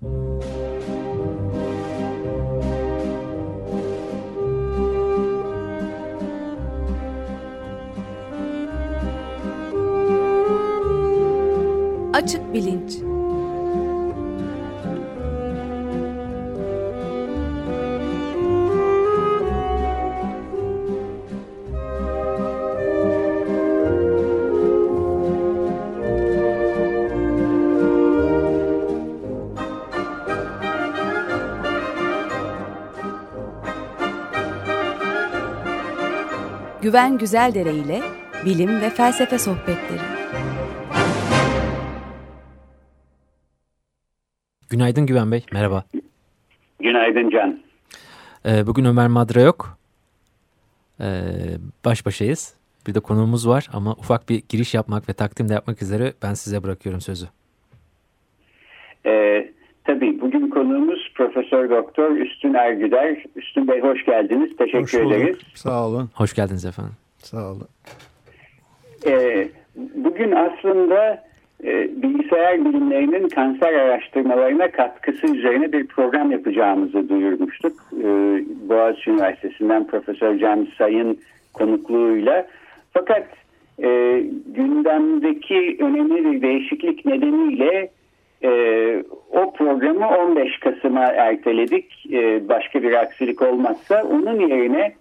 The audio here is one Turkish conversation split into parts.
Açık Bilinç Güven Güzeldere ile bilim ve felsefe sohbetleri. Günaydın Güven Bey, merhaba. Günaydın Can. Ee, bugün Ömer Madra yok. Ee, baş başayız. Bir de konuğumuz var ama ufak bir giriş yapmak ve takdim de yapmak üzere ben size bırakıyorum sözü. Ee, tabii bugün konuğumuz Profesör Doktor Üstün Ergüder. Üstün Bey hoş geldiniz. Teşekkür hoş bulduk. ederiz. Sağ olun. Hoş geldiniz efendim. Sağ olun. Ee, bugün aslında e, bilgisayar bilimlerinin kanser araştırmalarına katkısı üzerine bir program yapacağımızı duyurmuştuk. Ee, Boğaziçi Üniversitesi'nden Profesör Can Say'ın konukluğuyla. Fakat e, gündemdeki önemli bir değişiklik nedeniyle e, o programı 15 Kasım'a erteledik. E, başka bir aksilik olmazsa onun yerine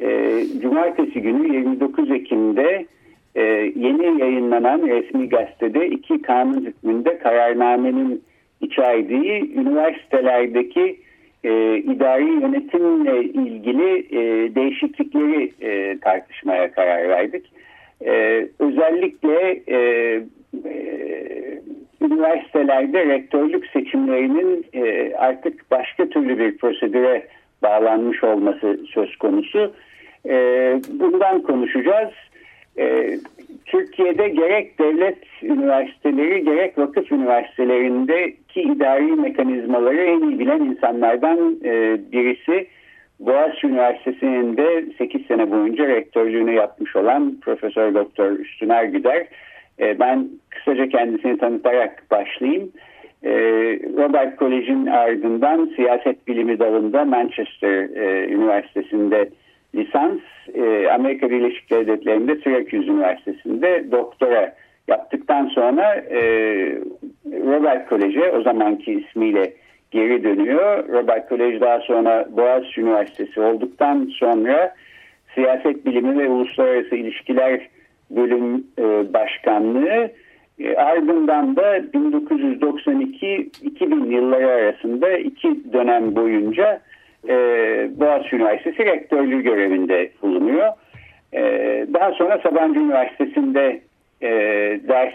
e, Cumartesi günü 29 Ekim'de e, yeni yayınlanan resmi gazetede iki kanun hükmünde kararnamenin içerdiği üniversitelerdeki e, idari yönetimle ilgili e, değişiklikleri e, tartışmaya karar verdik. E, özellikle e, e, üniversitelerde rektörlük seçimlerinin e, artık başka türlü bir prosedüre bağlanmış olması söz konusu. E, bundan konuşacağız. E, Türkiye'de gerek devlet üniversiteleri gerek vakıf üniversitelerindeki idari mekanizmaları en iyi bilen insanlardan e, birisi. Boğaziçi Üniversitesi'nin de 8 sene boyunca rektörlüğünü yapmış olan Profesör Doktor Üstün Ergüder. E, ben kısaca kendisini tanıtarak başlayayım. E, Robert Kolej'in ardından siyaset bilimi dalında Manchester e, Üniversitesi'nde lisans, Amerika Birleşik Devletleri'nde Syracuse Üniversitesi'nde doktora yaptıktan sonra Robert Kolej'e o zamanki ismiyle geri dönüyor. Robert Kolej daha sonra Boğaziçi Üniversitesi olduktan sonra siyaset bilimi ve uluslararası ilişkiler bölüm e, başkanlığı e, ardından da 1992-2000 yılları arasında iki dönem boyunca e, Boğaziçi Üniversitesi rektörlüğü görevinde bulunuyor. Daha sonra Sabancı Üniversitesi'nde ders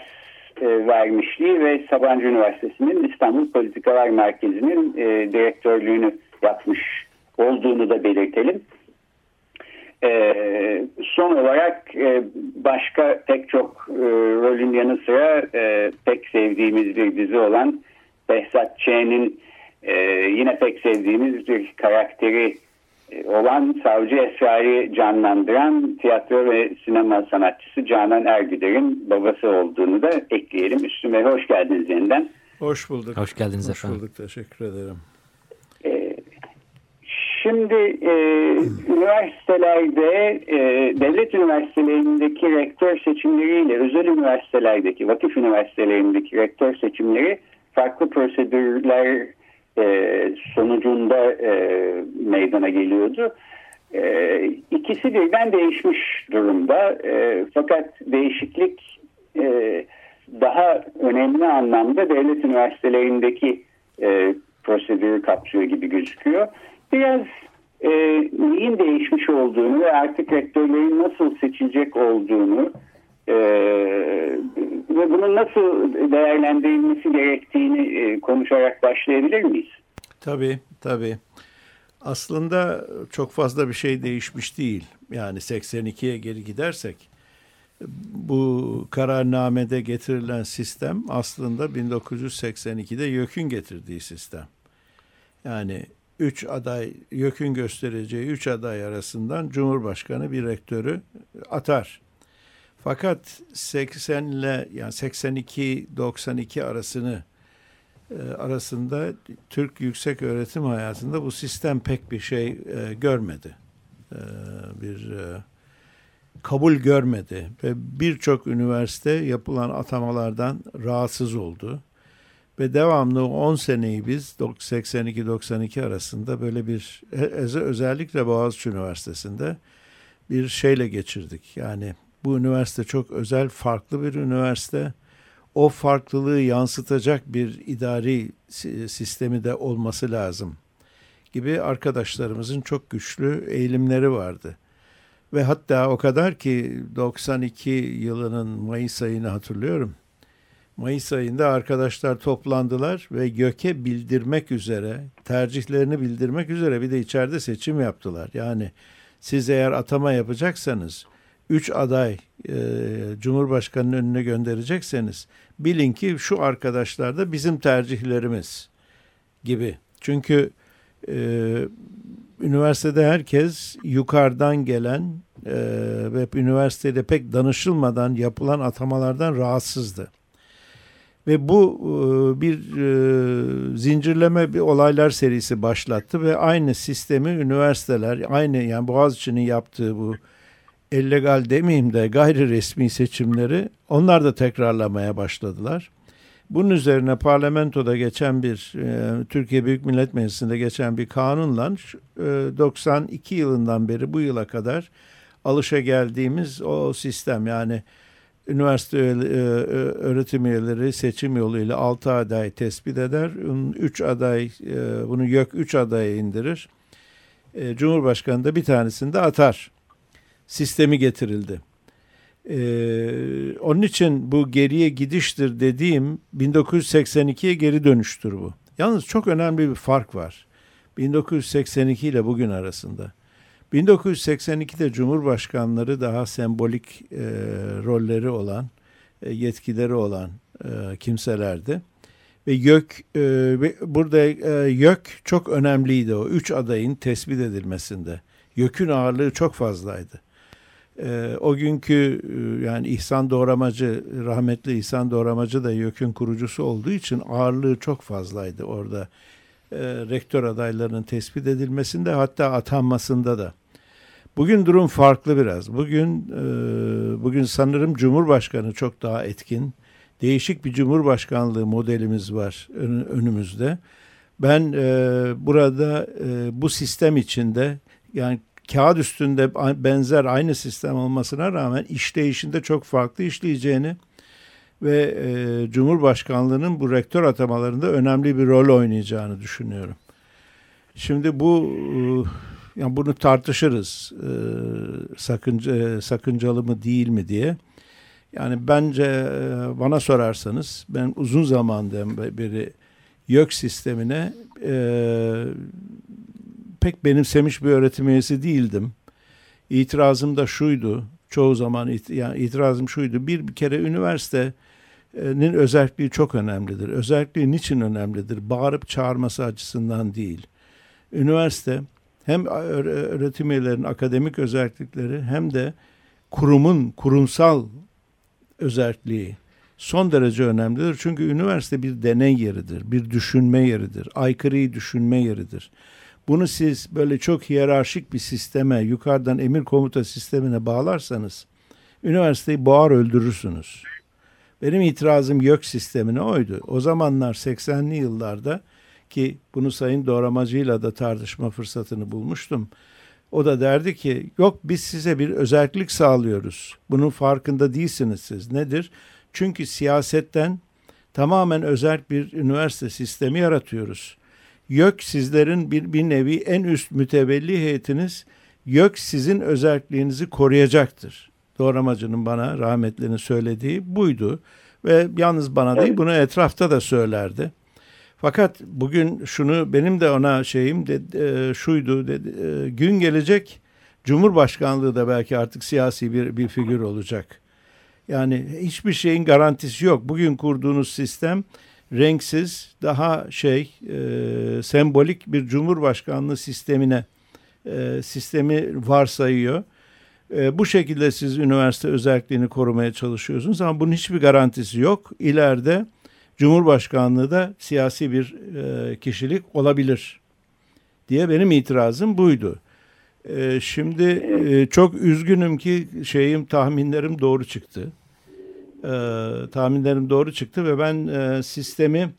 vermişliği ve Sabancı Üniversitesi'nin İstanbul Politikalar Merkezi'nin direktörlüğünü yapmış olduğunu da belirtelim. E, son olarak e, başka pek çok e, rolün yanı sıra e, pek sevdiğimiz bir dizi olan Behzat Ç'nin e, yine pek sevdiğimiz bir karakteri e, olan Savcı Esrar'ı canlandıran tiyatro ve sinema sanatçısı Canan Ergüder'in babası olduğunu da ekleyelim. Üstüme hoş geldiniz yeniden. Hoş bulduk. Hoş geldiniz hoş efendim. bulduk. Teşekkür ederim. Şimdi e, üniversitelerde e, devlet üniversitelerindeki rektör seçimleriyle özel üniversitelerdeki vakıf üniversitelerindeki rektör seçimleri farklı prosedürler e, sonucunda e, meydana geliyordu. E, ikisi birden değişmiş durumda. E, fakat değişiklik e, daha önemli anlamda devlet üniversitelerindeki e, prosedürü kapsıyor gibi gözüküyor. Biraz e, neyin değişmiş olduğunu ve artık rektörlerin nasıl seçilecek olduğunu e, ve bunun nasıl değerlendirilmesi gerektiğini e, konuşarak başlayabilir miyiz? Tabii, tabii. Aslında çok fazla bir şey değişmiş değil. Yani 82'ye geri gidersek bu kararnamede getirilen sistem aslında 1982'de YÖK'ün getirdiği sistem. Yani üç aday, YÖK'ün göstereceği üç aday arasından Cumhurbaşkanı bir rektörü atar. Fakat 80 ile yani 82-92 arasını e, arasında Türk yüksek öğretim hayatında bu sistem pek bir şey e, görmedi. E, bir e, kabul görmedi ve birçok üniversite yapılan atamalardan rahatsız oldu. Ve devamlı 10 seneyi biz 82-92 arasında böyle bir e, özellikle Boğaziçi Üniversitesi'nde bir şeyle geçirdik. Yani bu üniversite çok özel, farklı bir üniversite. O farklılığı yansıtacak bir idari sistemi de olması lazım gibi arkadaşlarımızın çok güçlü eğilimleri vardı. Ve hatta o kadar ki 92 yılının Mayıs ayını hatırlıyorum. Mayıs ayında arkadaşlar toplandılar ve göke bildirmek üzere, tercihlerini bildirmek üzere bir de içeride seçim yaptılar. Yani siz eğer atama yapacaksanız, üç aday e, Cumhurbaşkanı'nın önüne gönderecekseniz, bilin ki şu arkadaşlar da bizim tercihlerimiz gibi. Çünkü e, üniversitede herkes yukarıdan gelen e, ve üniversitede pek danışılmadan yapılan atamalardan rahatsızdı. Ve bu e, bir e, zincirleme bir olaylar serisi başlattı ve aynı sistemi üniversiteler, aynı yani Boğaziçi'nin yaptığı bu illegal demeyeyim de gayri resmi seçimleri onlar da tekrarlamaya başladılar. Bunun üzerine parlamentoda geçen bir e, Türkiye Büyük Millet Meclisi'nde geçen bir kanunla e, 92 yılından beri bu yıla kadar alışa geldiğimiz o sistem yani üniversite e, öğretim üyeleri seçim yoluyla 6 aday tespit eder. 3 aday e, bunu YÖK 3 adaya indirir. E, Cumhurbaşkanı da bir tanesini de atar. Sistemi getirildi. Onun için bu geriye gidiştir dediğim 1982'ye geri dönüştür bu. Yalnız çok önemli bir fark var. 1982 ile bugün arasında. 1982'de Cumhurbaşkanları daha sembolik e, rolleri olan, e, yetkileri olan e, kimselerdi. Ve YÖK, e, burada e, YÖK çok önemliydi o üç adayın tespit edilmesinde. YÖK'ün ağırlığı çok fazlaydı. E, o günkü e, yani İhsan Doğramacı, rahmetli İhsan Doğramacı da YÖK'ün kurucusu olduğu için ağırlığı çok fazlaydı orada. E, rektör adaylarının tespit edilmesinde hatta atanmasında da. Bugün durum farklı biraz. Bugün e, bugün sanırım Cumhurbaşkanı çok daha etkin. Değişik bir Cumhurbaşkanlığı modelimiz var önümüzde. Ben e, burada e, bu sistem içinde yani kağıt üstünde benzer aynı sistem olmasına rağmen işleyişinde çok farklı işleyeceğini ve e, Cumhurbaşkanlığının bu rektör atamalarında önemli bir rol oynayacağını düşünüyorum. Şimdi bu e, yani bunu tartışırız e, sakınca, sakıncalı mı değil mi diye. Yani bence e, bana sorarsanız ben uzun zamandan beri YÖK sistemine e, pek benimsemiş bir öğretim üyesi değildim. İtirazım da şuydu, çoğu zaman it, yani itirazım şuydu. Bir, bir kere üniversitenin özelliği çok önemlidir. Özelliği niçin önemlidir? Bağırıp çağırması açısından değil. Üniversite hem öğretim üyelerinin akademik özellikleri hem de kurumun kurumsal özelliği son derece önemlidir. Çünkü üniversite bir deney yeridir, bir düşünme yeridir, aykırıyı düşünme yeridir. Bunu siz böyle çok hiyerarşik bir sisteme, yukarıdan emir komuta sistemine bağlarsanız üniversiteyi boğar öldürürsünüz. Benim itirazım YÖK sistemine oydu. O zamanlar 80'li yıllarda ki bunu Sayın Doğramacı'yla da tartışma fırsatını bulmuştum. O da derdi ki yok biz size bir özellik sağlıyoruz. Bunun farkında değilsiniz siz. Nedir? Çünkü siyasetten tamamen özel bir üniversite sistemi yaratıyoruz. YÖK sizlerin bir, bir nevi en üst mütevelli heyetiniz. YÖK sizin özelliğinizi koruyacaktır. Doğramacının bana rahmetlinin söylediği buydu. Ve yalnız bana değil bunu etrafta da söylerdi. Fakat bugün şunu benim de ona şeyim de, e, şuydu dedi, e, gün gelecek Cumhurbaşkanlığı da belki artık siyasi bir, bir figür olacak. Yani hiçbir şeyin garantisi yok. Bugün kurduğunuz sistem renksiz, daha şey e, sembolik bir cumhurbaşkanlığı sistemine e, sistemi varsayıyor. E, bu şekilde siz üniversite özelliğini korumaya çalışıyorsunuz ama bunun hiçbir garantisi yok. İleride Cumhurbaşkanlığı da siyasi bir e, kişilik olabilir diye benim itirazım buydu. E, şimdi e, çok üzgünüm ki şeyim tahminlerim doğru çıktı. E, tahminlerim doğru çıktı ve ben e, sistemi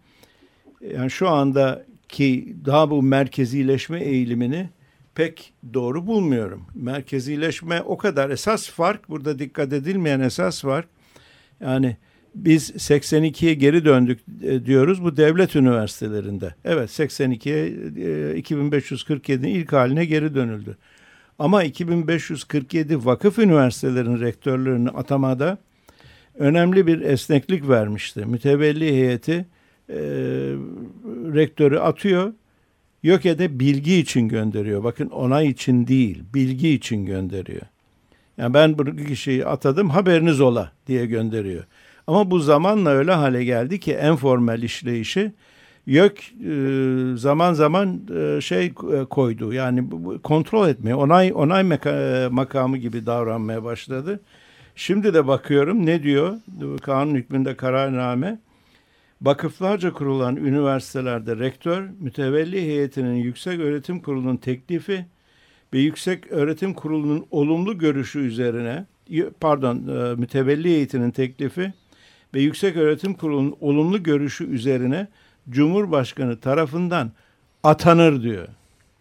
yani şu andaki daha bu merkezileşme eğilimini pek doğru bulmuyorum. Merkezileşme o kadar esas fark burada dikkat edilmeyen esas fark yani biz 82'ye geri döndük e, diyoruz bu devlet üniversitelerinde. Evet 82'ye 2547'nin ilk haline geri dönüldü. Ama 2547 vakıf üniversitelerinin rektörlerini atamada önemli bir esneklik vermişti. Mütevelli heyeti e, rektörü atıyor, YÖK'e bilgi için gönderiyor. Bakın onay için değil, bilgi için gönderiyor. Yani ben bu kişiyi atadım haberiniz ola diye gönderiyor. Ama bu zamanla öyle hale geldi ki en formel işleyişi YÖK e, zaman zaman e, şey e, koydu. Yani kontrol etmeye, onay onay makamı gibi davranmaya başladı. Şimdi de bakıyorum ne diyor kanun hükmünde kararname. Vakıflarca kurulan üniversitelerde rektör, mütevelli heyetinin yüksek öğretim kurulunun teklifi ve yüksek öğretim kurulunun olumlu görüşü üzerine, pardon mütevelli heyetinin teklifi ve yüksek öğretim kurulunun olumlu görüşü üzerine Cumhurbaşkanı tarafından atanır diyor.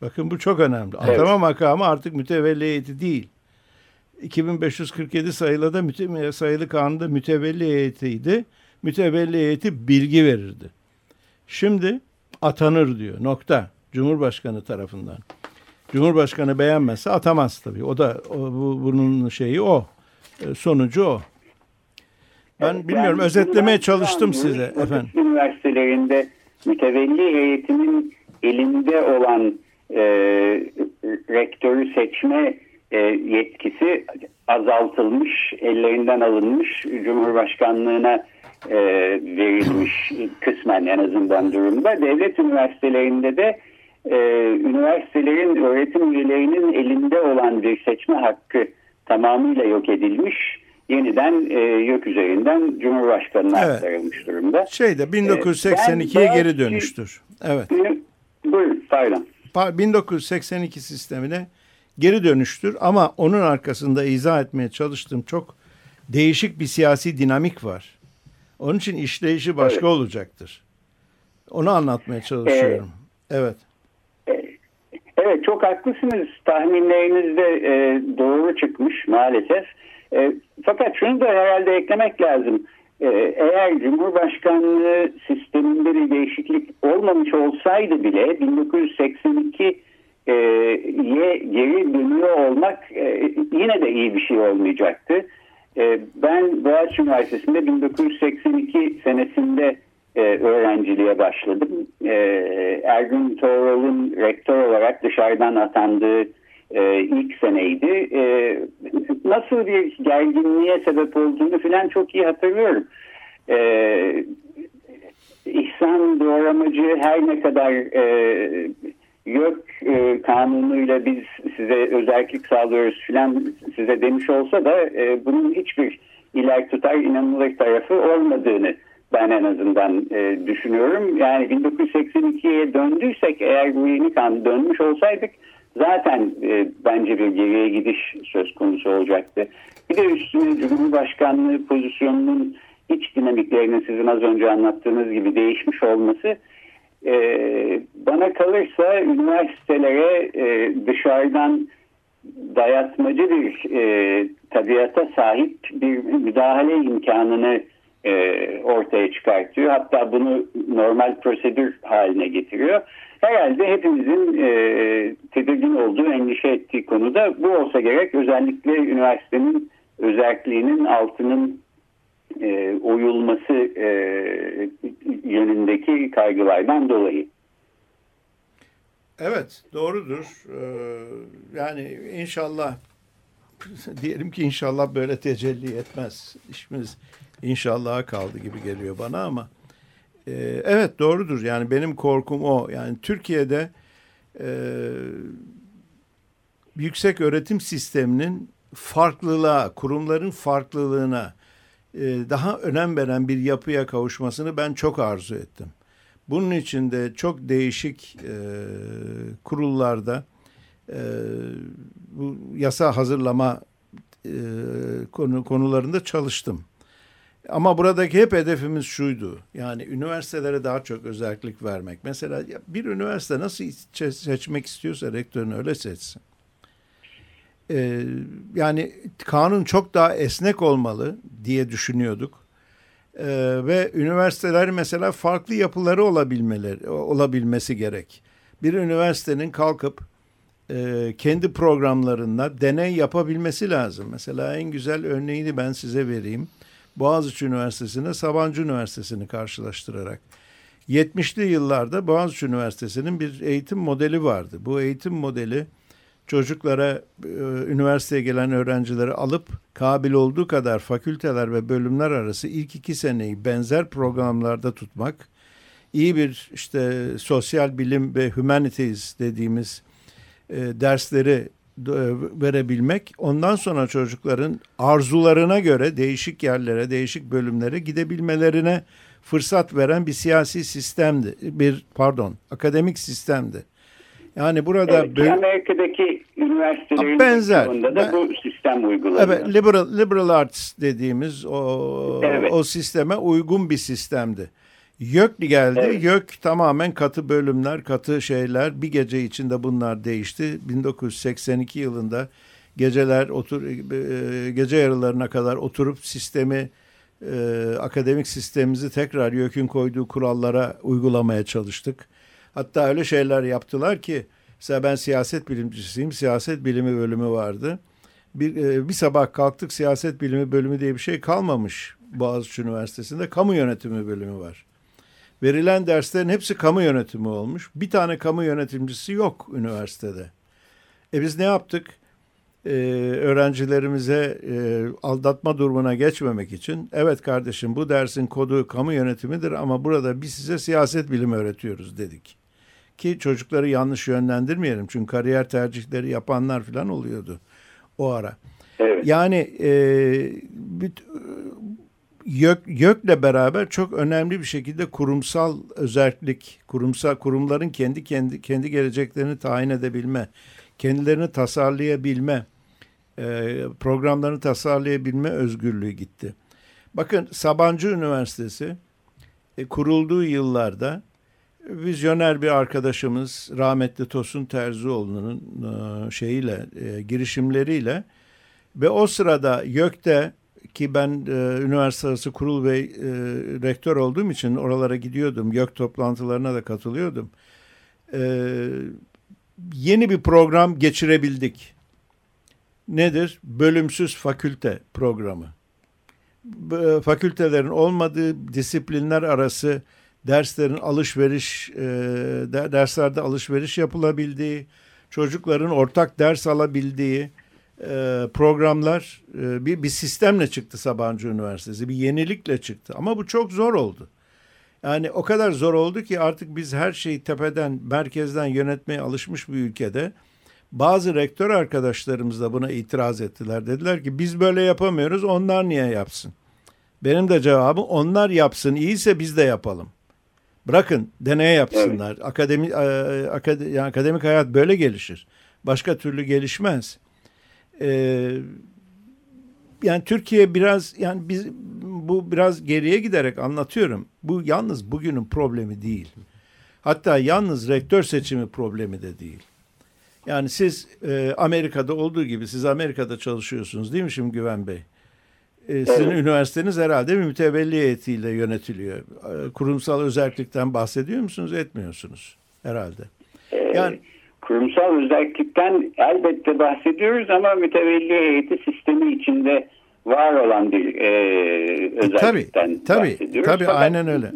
Bakın bu çok önemli. Evet. Atama makamı artık mütevelli heyeti değil. 2547 sayılı da müte, sayılı kanunda mütevelli heyetiydi. Mütevelli heyeti bilgi verirdi. Şimdi atanır diyor. Nokta. Cumhurbaşkanı tarafından. Cumhurbaşkanı beğenmezse atamaz tabii. O da o, bu, bunun şeyi o. E, sonucu o. Ben evet, bilmiyorum özetlemeye çalıştım size efendim. Üniversitelerinde mütevelli heyetinin elinde olan e, rektörü seçme e, yetkisi azaltılmış, ellerinden alınmış, Cumhurbaşkanlığına e, verilmiş kısmen en azından durumda. Devlet üniversitelerinde de e, üniversitelerin öğretim üyelerinin elinde olan bir seçme hakkı tamamıyla yok edilmiş yeniden e, yok üzerinden Cumhurbaşkanı'na evet. aktarılmış durumda. Şeyde 1982'ye e, geri dönüştür. Evet. Buyurun pardon. 1982 sistemine geri dönüştür ama onun arkasında izah etmeye çalıştığım çok değişik bir siyasi dinamik var. Onun için işleyişi başka evet. olacaktır. Onu anlatmaya çalışıyorum. Evet. Evet. Evet çok haklısınız. Tahminleriniz de e, doğru çıkmış maalesef. E, fakat şunu da herhalde eklemek lazım. E, eğer Cumhurbaşkanlığı sisteminde bir değişiklik olmamış olsaydı bile 1982 e, ye geri dönüyor olmak e, yine de iyi bir şey olmayacaktı. E, ben Boğaziçi Üniversitesi'nde 1982 senesinde e, öğrenciliğe başladım. E, Ergün Toral'ın rektör olarak dışarıdan atandığı e, ilk seneydi. E, nasıl bir gerginliğe sebep olduğunu filan çok iyi hatırlıyorum. E, İhsan Doğramacı her ne kadar e, yok e, kanunuyla biz size özellik sağlıyoruz filan size demiş olsa da e, bunun hiçbir iler tutar inanılır tarafı olmadığını ben en azından e, düşünüyorum. Yani 1982'ye döndüysek eğer bu yeni kanun dönmüş olsaydık zaten e, bence bir geriye gidiş söz konusu olacaktı. Bir de üstüne Cumhurbaşkanlığı pozisyonunun iç dinamiklerinin sizin az önce anlattığınız gibi değişmiş olması e, bana kalırsa üniversitelere e, dışarıdan dayatmacı bir e, tabiata sahip bir müdahale imkanını e, ortaya çıkartıyor. Hatta bunu normal prosedür haline getiriyor. Herhalde hepimizin e, tedirgin olduğu, endişe ettiği konuda bu olsa gerek. Özellikle üniversitenin özelliğinin altının e, oyulması e, yönündeki kaygılardan dolayı. Evet doğrudur. Ee, yani inşallah diyelim ki inşallah böyle tecelli etmez. İşimiz inşallah kaldı gibi geliyor bana ama e, evet doğrudur. Yani benim korkum o. Yani Türkiye'de e, yüksek öğretim sisteminin farklılığa, kurumların farklılığına daha önem veren bir yapıya kavuşmasını ben çok arzu ettim. Bunun için de çok değişik e, kurullarda e, bu yasa hazırlama e, konu konularında çalıştım. Ama buradaki hep hedefimiz şuydu. Yani üniversitelere daha çok özellik vermek. Mesela bir üniversite nasıl seçmek istiyorsa rektörünü öyle seçsin. Ee, yani kanun çok daha esnek olmalı diye düşünüyorduk. Ee, ve üniversiteler mesela farklı yapıları olabilmeleri olabilmesi gerek. Bir üniversitenin kalkıp e, kendi programlarında deney yapabilmesi lazım. Mesela en güzel örneğini ben size vereyim. Boğaziçi Üniversitesi'ne Sabancı Üniversitesi'ni karşılaştırarak. 70'li yıllarda Boğaziçi Üniversitesi'nin bir eğitim modeli vardı. Bu eğitim modeli çocuklara e, üniversiteye gelen öğrencileri alıp kabil olduğu kadar fakülteler ve bölümler arası ilk iki seneyi benzer programlarda tutmak, iyi bir işte sosyal bilim ve humanities dediğimiz e, dersleri e, verebilmek, ondan sonra çocukların arzularına göre değişik yerlere, değişik bölümlere gidebilmelerine fırsat veren bir siyasi sistemdi. Bir pardon, akademik sistemdi. Yani burada evet, Amerika'daki üniversitelerin benzer da ben, bu sistem uygulanıyor. Evet, liberal liberal arts dediğimiz o evet. o sisteme uygun bir sistemdi. YÖK geldi. Evet. YÖK tamamen katı bölümler, katı şeyler. Bir gece içinde bunlar değişti. 1982 yılında geceler otur e, gece yarılarına kadar oturup sistemi e, akademik sistemimizi tekrar YÖK'ün koyduğu kurallara uygulamaya çalıştık. Hatta öyle şeyler yaptılar ki mesela ben siyaset bilimcisiyim. Siyaset bilimi bölümü vardı. Bir, e, bir sabah kalktık siyaset bilimi bölümü diye bir şey kalmamış Boğaziçi Üniversitesi'nde. Kamu yönetimi bölümü var. Verilen derslerin hepsi kamu yönetimi olmuş. Bir tane kamu yönetimcisi yok üniversitede. E biz ne yaptık? Ee, öğrencilerimize e, aldatma durumuna geçmemek için evet kardeşim bu dersin kodu kamu yönetimidir ama burada biz size siyaset bilimi öğretiyoruz dedik. Ki çocukları yanlış yönlendirmeyelim çünkü kariyer tercihleri yapanlar falan oluyordu o ara. Evet. Yani e, YÖK, YÖK'le beraber çok önemli bir şekilde kurumsal özellik, kurumsal kurumların kendi kendi kendi geleceklerini tayin edebilme, kendilerini tasarlayabilme, e, programlarını tasarlayabilme özgürlüğü gitti. Bakın Sabancı Üniversitesi e, kurulduğu yıllarda vizyoner bir arkadaşımız rahmetli Tosun Terzioğlu'nun e, şeyiyle e, girişimleriyle ve o sırada YÖK'te ki ben e, üniversite arası kurul ve e, rektör olduğum için oralara gidiyordum. YÖK toplantılarına da katılıyordum. E, yeni bir program geçirebildik. Nedir? Bölümsüz fakülte programı. E, fakültelerin olmadığı disiplinler arası derslerin alışveriş, e, derslerde alışveriş yapılabildiği, çocukların ortak ders alabildiği, e, programlar e, bir, bir sistemle çıktı Sabancı Üniversitesi. Bir yenilikle çıktı. Ama bu çok zor oldu. Yani o kadar zor oldu ki artık biz her şeyi tepeden, merkezden yönetmeye alışmış bir ülkede bazı rektör arkadaşlarımız da buna itiraz ettiler. Dediler ki biz böyle yapamıyoruz onlar niye yapsın? Benim de cevabım onlar yapsın iyiyse biz de yapalım. Bırakın deneye yapsınlar. Evet. Akademi, e, akad, yani akademik hayat böyle gelişir. Başka türlü gelişmez e, yani Türkiye biraz yani biz bu biraz geriye giderek anlatıyorum. Bu yalnız bugünün problemi değil. Hatta yalnız rektör seçimi problemi de değil. Yani siz e, Amerika'da olduğu gibi siz Amerika'da çalışıyorsunuz değil mi şimdi Güven Bey? E, sizin evet. üniversiteniz herhalde bir mütevelli heyetiyle yönetiliyor. E, kurumsal özellikten bahsediyor musunuz, etmiyorsunuz herhalde. Yani kurumsal özellikten elbette bahsediyoruz ama mütevelli heyeti sistemi içinde var olan bir e, özellikten e, tabii, bahsediyoruz. Tabii, Fakat, aynen öyle.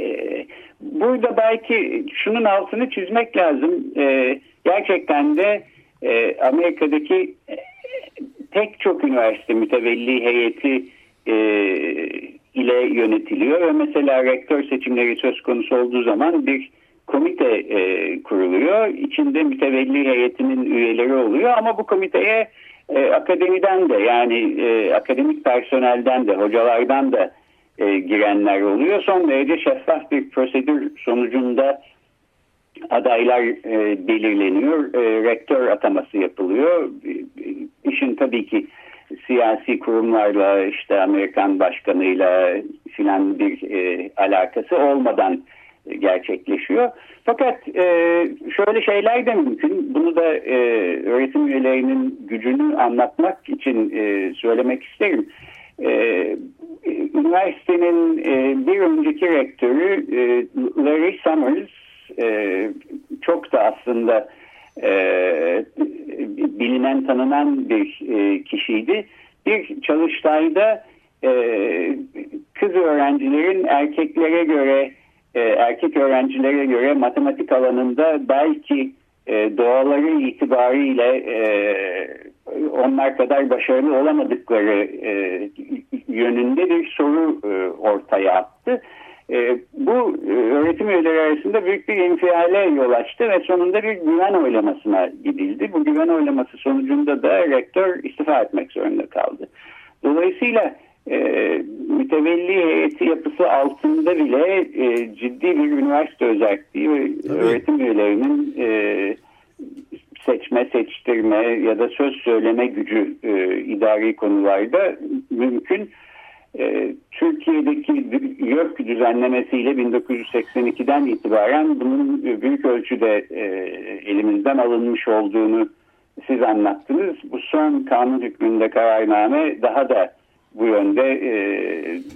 E, burada belki şunun altını çizmek lazım. E, gerçekten de e, Amerika'daki e, pek çok üniversite mütevelli heyeti e, ile yönetiliyor ve mesela rektör seçimleri söz konusu olduğu zaman bir komite e, kuruluyor. İçinde mütevelli heyetinin üyeleri oluyor ama bu komiteye e, akademiden de yani e, akademik personelden de hocalardan da e, girenler oluyor. Son derece şeffaf bir prosedür sonucunda adaylar e, belirleniyor. E, rektör ataması yapılıyor. E, işin tabii ki siyasi kurumlarla işte Amerikan başkanıyla filan bir e, alakası olmadan gerçekleşiyor. Fakat e, şöyle şeyler de mümkün. Bunu da e, öğretim üyelerinin gücünü anlatmak için e, söylemek isterim. E, üniversitenin e, bir önceki rektörü e, Larry Summers e, çok da aslında e, bilinen tanınan bir e, kişiydi. Bir çalıştayda e, kız öğrencilerin erkeklere göre e, erkek öğrencilere göre matematik alanında belki e, doğaları itibariyle e, onlar kadar başarılı olamadıkları e, yönünde bir soru e, ortaya attı. E, bu e, öğretim üyeleri arasında büyük bir infiale yol açtı ve sonunda bir güven oylamasına gidildi. Bu güven oylaması sonucunda da rektör istifa etmek zorunda kaldı. Dolayısıyla e, mütevelli heyeti yapısı altında bile e, ciddi bir üniversite özelliği ve öğretim üyelerinin e, seçme, seçtirme ya da söz söyleme gücü e, idari konularda mümkün. E, Türkiye'deki YÖK düzenlemesiyle 1982'den itibaren bunun büyük ölçüde e, elimizden alınmış olduğunu siz anlattınız. Bu son kanun hükmünde kararname daha da bu yönde e,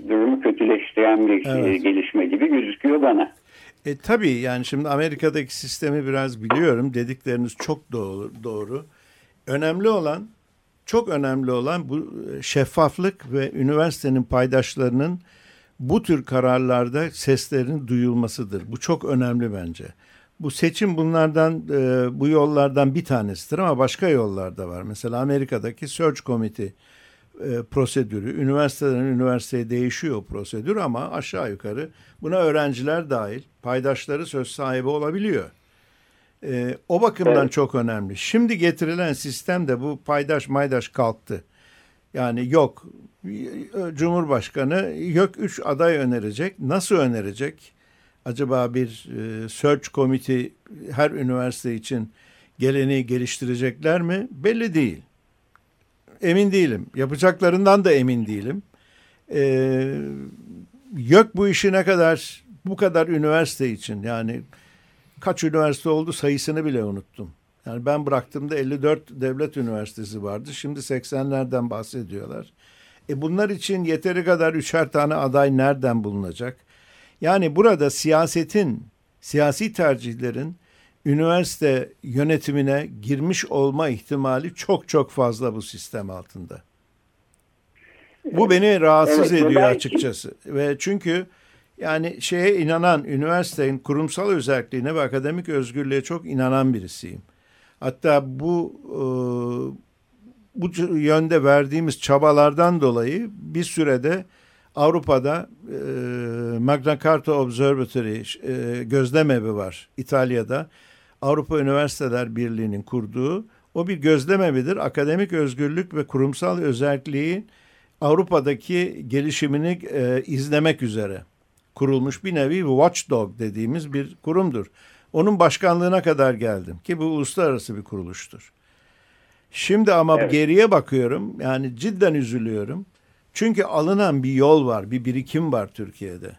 durumu kötüleştiren bir e, evet. gelişme gibi gözüküyor bana. E, tabii yani şimdi Amerika'daki sistemi biraz biliyorum. Dedikleriniz çok doğru. doğru. Önemli olan, çok önemli olan bu e, şeffaflık ve üniversitenin paydaşlarının bu tür kararlarda seslerinin duyulmasıdır. Bu çok önemli bence. Bu seçim bunlardan, e, bu yollardan bir tanesidir ama başka yollar da var. Mesela Amerika'daki Search Committee e, prosedürü. Üniversiteden üniversiteye değişiyor prosedür ama aşağı yukarı buna öğrenciler dahil paydaşları söz sahibi olabiliyor. E, o bakımdan evet. çok önemli. Şimdi getirilen sistem de bu paydaş maydaş kalktı. Yani yok Cumhurbaşkanı yok üç aday önerecek. Nasıl önerecek? Acaba bir e, search committee her üniversite için geleneği geliştirecekler mi? Belli değil emin değilim. Yapacaklarından da emin değilim. Ee, YÖK bu işi ne kadar bu kadar üniversite için yani kaç üniversite oldu sayısını bile unuttum. Yani ben bıraktığımda 54 devlet üniversitesi vardı. Şimdi 80'lerden bahsediyorlar. E bunlar için yeteri kadar üçer tane aday nereden bulunacak? Yani burada siyasetin, siyasi tercihlerin üniversite yönetimine girmiş olma ihtimali çok çok fazla bu sistem altında. Bu beni rahatsız evet, ediyor belki... açıkçası. Ve çünkü yani şeye inanan, üniversitenin kurumsal özelliğine ve akademik özgürlüğe çok inanan birisiyim. Hatta bu e, bu yönde verdiğimiz çabalardan dolayı bir sürede Avrupa'da e, Magna Carta Observatory e, gözlemevi var İtalya'da. Avrupa Üniversiteler Birliği'nin kurduğu o bir gözlemevidir. Akademik özgürlük ve kurumsal özelliğin Avrupa'daki gelişimini e, izlemek üzere kurulmuş bir nevi watchdog dediğimiz bir kurumdur. Onun başkanlığına kadar geldim ki bu uluslararası bir kuruluştur. Şimdi ama evet. geriye bakıyorum yani cidden üzülüyorum. Çünkü alınan bir yol var, bir birikim var Türkiye'de.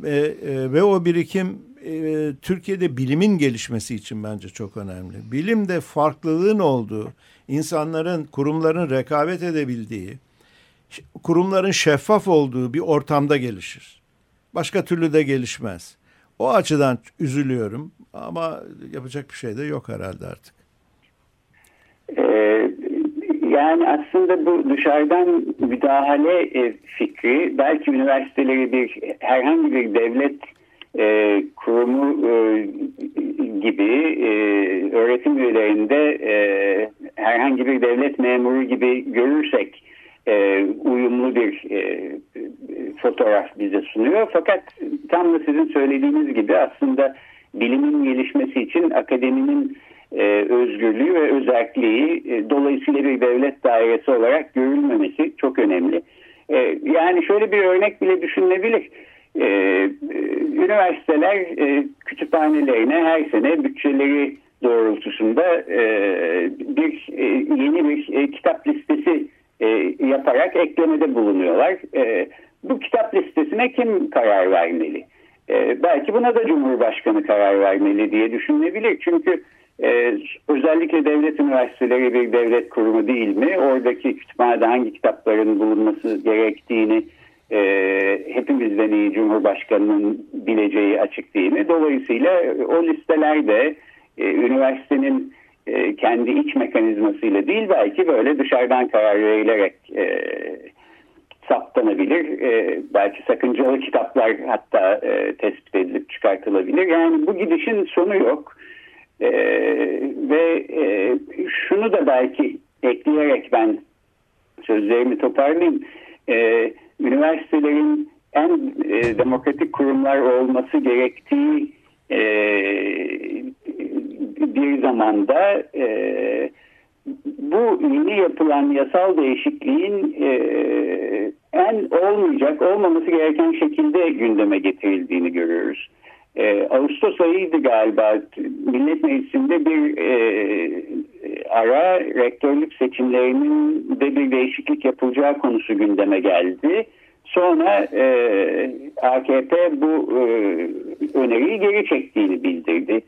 Ve, e, ve o birikim e, Türkiye'de bilimin gelişmesi için bence çok önemli. Bilimde farklılığın olduğu, insanların, kurumların rekabet edebildiği, kurumların şeffaf olduğu bir ortamda gelişir. Başka türlü de gelişmez. O açıdan üzülüyorum ama yapacak bir şey de yok herhalde artık. Ee, yani aslında bu dışarıdan müdahale e, fikri belki üniversiteleri bir herhangi bir devlet e, kurumu e, gibi öğretim üyelerinde e, herhangi bir devlet memuru gibi görürsek e, uyumlu bir e, fotoğraf bize sunuyor. Fakat tam da sizin söylediğiniz gibi aslında bilimin gelişmesi için akademinin e, özgürlüğü ve özelliği e, dolayısıyla bir devlet dairesi olarak görülmemesi çok önemli. E, yani şöyle bir örnek bile düşünülebilir. E, üniversiteler e, kütüphanelerine her sene bütçeleri doğrultusunda e, bir e, yeni bir e, kitap listesi e, yaparak eklemede bulunuyorlar. E, bu kitap listesine kim karar vermeli? E, belki buna da Cumhurbaşkanı karar vermeli diye düşünülebilir. Çünkü e, özellikle devlet üniversiteleri bir devlet kurumu değil mi? Oradaki kütüphanede hangi kitapların bulunması gerektiğini e, hepimizden iyi Cumhurbaşkanı'nın bileceği açık değil mi? Dolayısıyla o listelerde e, üniversitenin e, kendi iç mekanizmasıyla değil belki böyle dışarıdan karar verilerek e, saptanabilir. E, belki sakıncalı kitaplar hatta e, tespit edilip çıkartılabilir. Yani bu gidişin sonu yok. E, ve e, şunu da belki ekleyerek ben sözlerimi toparlayayım. E, üniversitelerin en e, demokratik kurumlar olması gerektiği e, bir zamanda e, bu yeni yapılan yasal değişikliğin e, en olmayacak, olmaması gereken şekilde gündeme getirildiğini görüyoruz. E, Ağustos ayıydı galiba Millet Meclisi'nde bir e, ara rektörlük seçimlerinin de bir değişiklik yapılacağı konusu gündeme geldi. Sonra e, AKP bu e, öneriyi geri çektiğini bildirdi.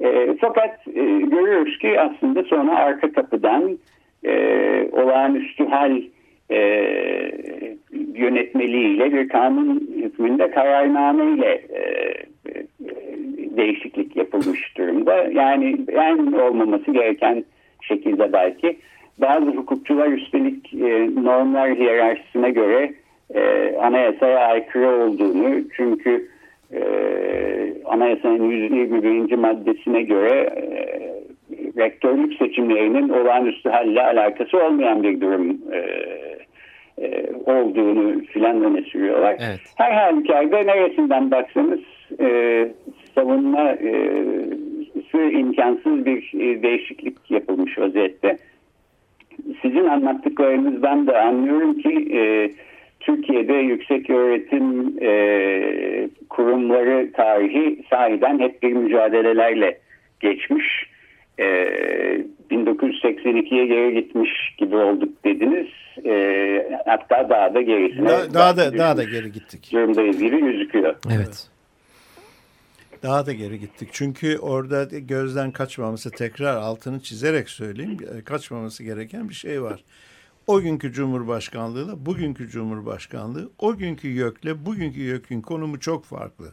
E, fakat e, görüyoruz ki aslında sonra arka kapıdan e, olağanüstü hal e, yönetmeliğiyle bir kanun hükmünde kararnameyle e, e, değişiklik yapılmış durumda. Yani en olmaması gereken şekilde belki bazı hukukçular üstelik e, normlar hiyerarşisine göre e, anayasaya aykırı olduğunu çünkü e, anayasanın 121. maddesine göre e, rektörlük seçimlerinin olağanüstü halle alakası olmayan bir durum e, e, olduğunu filan öne sürüyorlar. Evet. Her halükarda neresinden baksanız e, savunma e, imkansız bir e, değişiklik yapılmış vaziyette. Sizin anlattıklarınızdan da anlıyorum ki e, Türkiye'de yüksek öğretim e, kurumları tarihi sahiden hep bir mücadelelerle geçmiş. E, 1982'ye geri gitmiş gibi olduk dediniz. E, hatta daha da gerisine da, daha da daha da geri gittik. Durumdayız gibi gözüküyor. Evet. Daha da geri gittik. Çünkü orada gözden kaçmaması tekrar altını çizerek söyleyeyim. Kaçmaması gereken bir şey var o günkü Cumhurbaşkanlığıyla bugünkü Cumhurbaşkanlığı o günkü YÖK'le bugünkü YÖK'ün konumu çok farklı.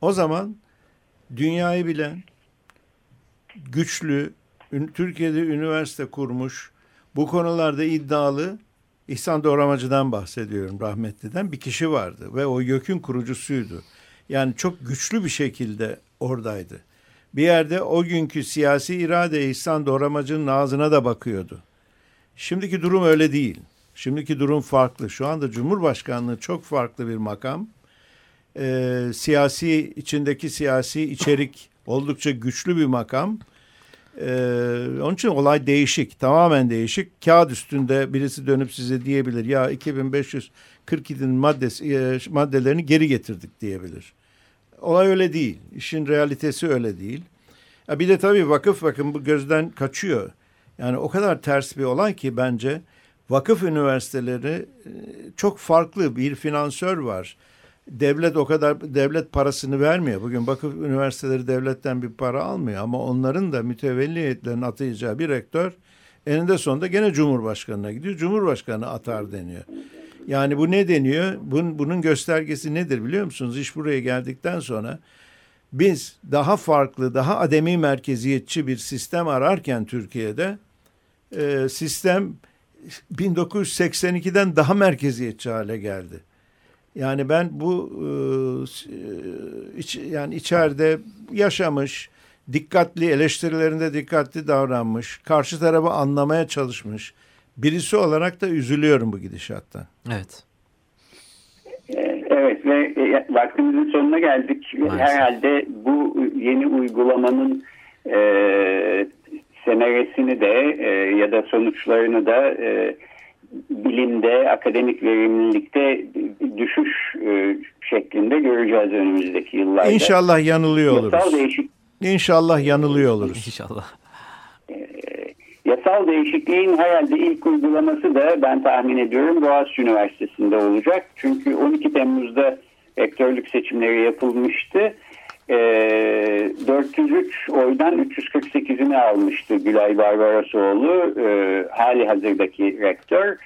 O zaman dünyayı bilen, güçlü, Türkiye'de üniversite kurmuş, bu konularda iddialı İhsan Doğramacı'dan bahsediyorum rahmetliden bir kişi vardı ve o YÖK'ün kurucusuydu. Yani çok güçlü bir şekilde oradaydı. Bir yerde o günkü siyasi irade İhsan Doğramacı'nın ağzına da bakıyordu. Şimdiki durum öyle değil. Şimdiki durum farklı. Şu anda Cumhurbaşkanlığı çok farklı bir makam. Ee, siyasi içindeki siyasi içerik oldukça güçlü bir makam. Ee, onun için olay değişik, tamamen değişik. Kağıt üstünde birisi dönüp size diyebilir ya 2547'nin maddesi, e, maddelerini geri getirdik diyebilir. Olay öyle değil. İşin realitesi öyle değil. Ya bir de tabii vakıf bakın bu gözden kaçıyor. Yani o kadar ters bir olay ki bence vakıf üniversiteleri e, çok farklı bir finansör var. Devlet o kadar devlet parasını vermiyor. Bugün vakıf üniversiteleri devletten bir para almıyor ama onların da mütevelli heyetlerinin atayacağı bir rektör eninde sonunda gene Cumhurbaşkanı'na gidiyor. Cumhurbaşkanı atar deniyor. Yani bu ne deniyor? Bunun, bunun göstergesi nedir biliyor musunuz? İş buraya geldikten sonra biz daha farklı, daha ademi merkeziyetçi bir sistem ararken Türkiye'de e, sistem 1982'den daha merkeziyetçi hale geldi. Yani ben bu e, iç, yani içeride yaşamış, dikkatli eleştirilerinde dikkatli davranmış, karşı tarafı anlamaya çalışmış birisi olarak da üzülüyorum bu gidişattan. Evet. Ve e, vaktimizin sonuna geldik. Maalesef. Herhalde bu yeni uygulamanın e, semeresini de e, ya da sonuçlarını da e, bilimde, akademik verimlilikte düşüş e, şeklinde göreceğiz önümüzdeki yıllarda. İnşallah yanılıyor oluruz. Değişik... İnşallah yanılıyor oluruz. İnşallah. Yasal değişikliğin herhalde ilk uygulaması da ben tahmin ediyorum Boğaziçi Üniversitesi'nde olacak. Çünkü 12 Temmuz'da rektörlük seçimleri yapılmıştı. E, 403 oydan 348'ini almıştı Gülay Barbarosoğlu e, hali hazırdaki rektör.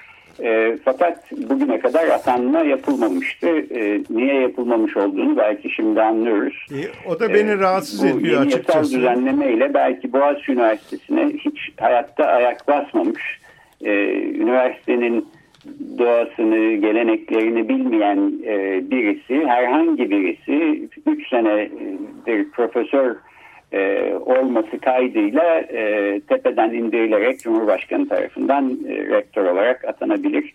E, fakat bugüne kadar atanma yapılmamıştı. E, niye yapılmamış olduğunu belki şimdi anlıyoruz. E, o da beni e, rahatsız bu ediyor yeni açıkçası. Yasal düzenlemeyle belki Boğaziçi Üniversitesi'ne hiç hayatta ayak basmamış. E, üniversitenin doğasını, geleneklerini bilmeyen e, birisi, herhangi birisi 3 senedir profesör e, olması kaydıyla e, tepeden indirilerek Cumhurbaşkanı tarafından e, rektör olarak atanabilir.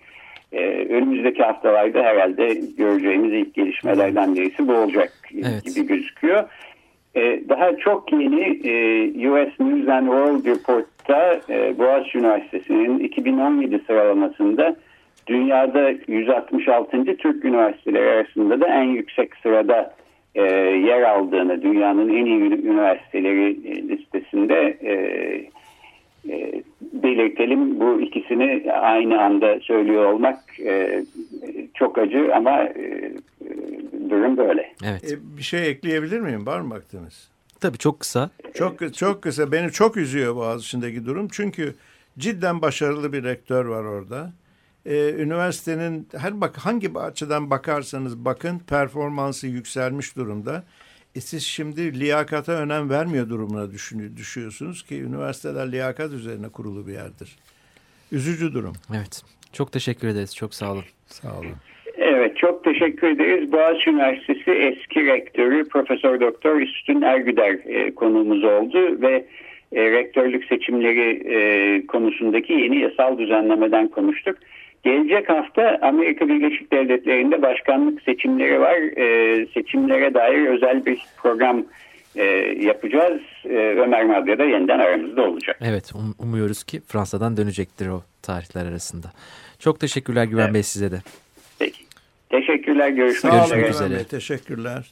E, önümüzdeki haftalarda herhalde göreceğimiz ilk gelişmelerden birisi bu olacak evet. gibi gözüküyor. E, daha çok yeni e, US News and World Report'ta e, Boğaziçi Üniversitesi'nin 2017 sıralamasında dünyada 166. Türk üniversiteleri arasında da en yüksek sırada e, yer aldığını, dünyanın en iyi üniversiteleri e, listesinde e, e, belirtelim. Bu ikisini aynı anda söylüyor olmak e, çok acı ama e, durum böyle. Evet. E, bir şey ekleyebilir miyim? Var mı vaktiniz? Tabii çok kısa. Çok çok kısa. Beni çok üzüyor Boğaziçi'ndeki durum. Çünkü cidden başarılı bir rektör var orada e, üniversitenin her bak hangi açıdan bakarsanız bakın performansı yükselmiş durumda. E siz şimdi liyakata önem vermiyor durumuna düşünü, düşüyorsunuz ki üniversiteler liyakat üzerine kurulu bir yerdir. Üzücü durum. Evet. Çok teşekkür ederiz. Çok sağ olun. Sağ olun. Evet çok teşekkür ederiz. Boğaziçi Üniversitesi eski rektörü Profesör Doktor Üstün Ergüder e, konuğumuz oldu ve e, rektörlük seçimleri e, konusundaki yeni yasal düzenlemeden konuştuk. Gelecek hafta Amerika Birleşik Devletleri'nde başkanlık seçimleri var. E, seçimlere dair özel bir program e, yapacağız. E, Ömer Madya da yeniden aramızda olacak. Evet um umuyoruz ki Fransa'dan dönecektir o tarihler arasında. Çok teşekkürler Güven evet. Bey size de. Peki. Teşekkürler. Görüşmek, Sağ üzere. üzere. Teşekkürler.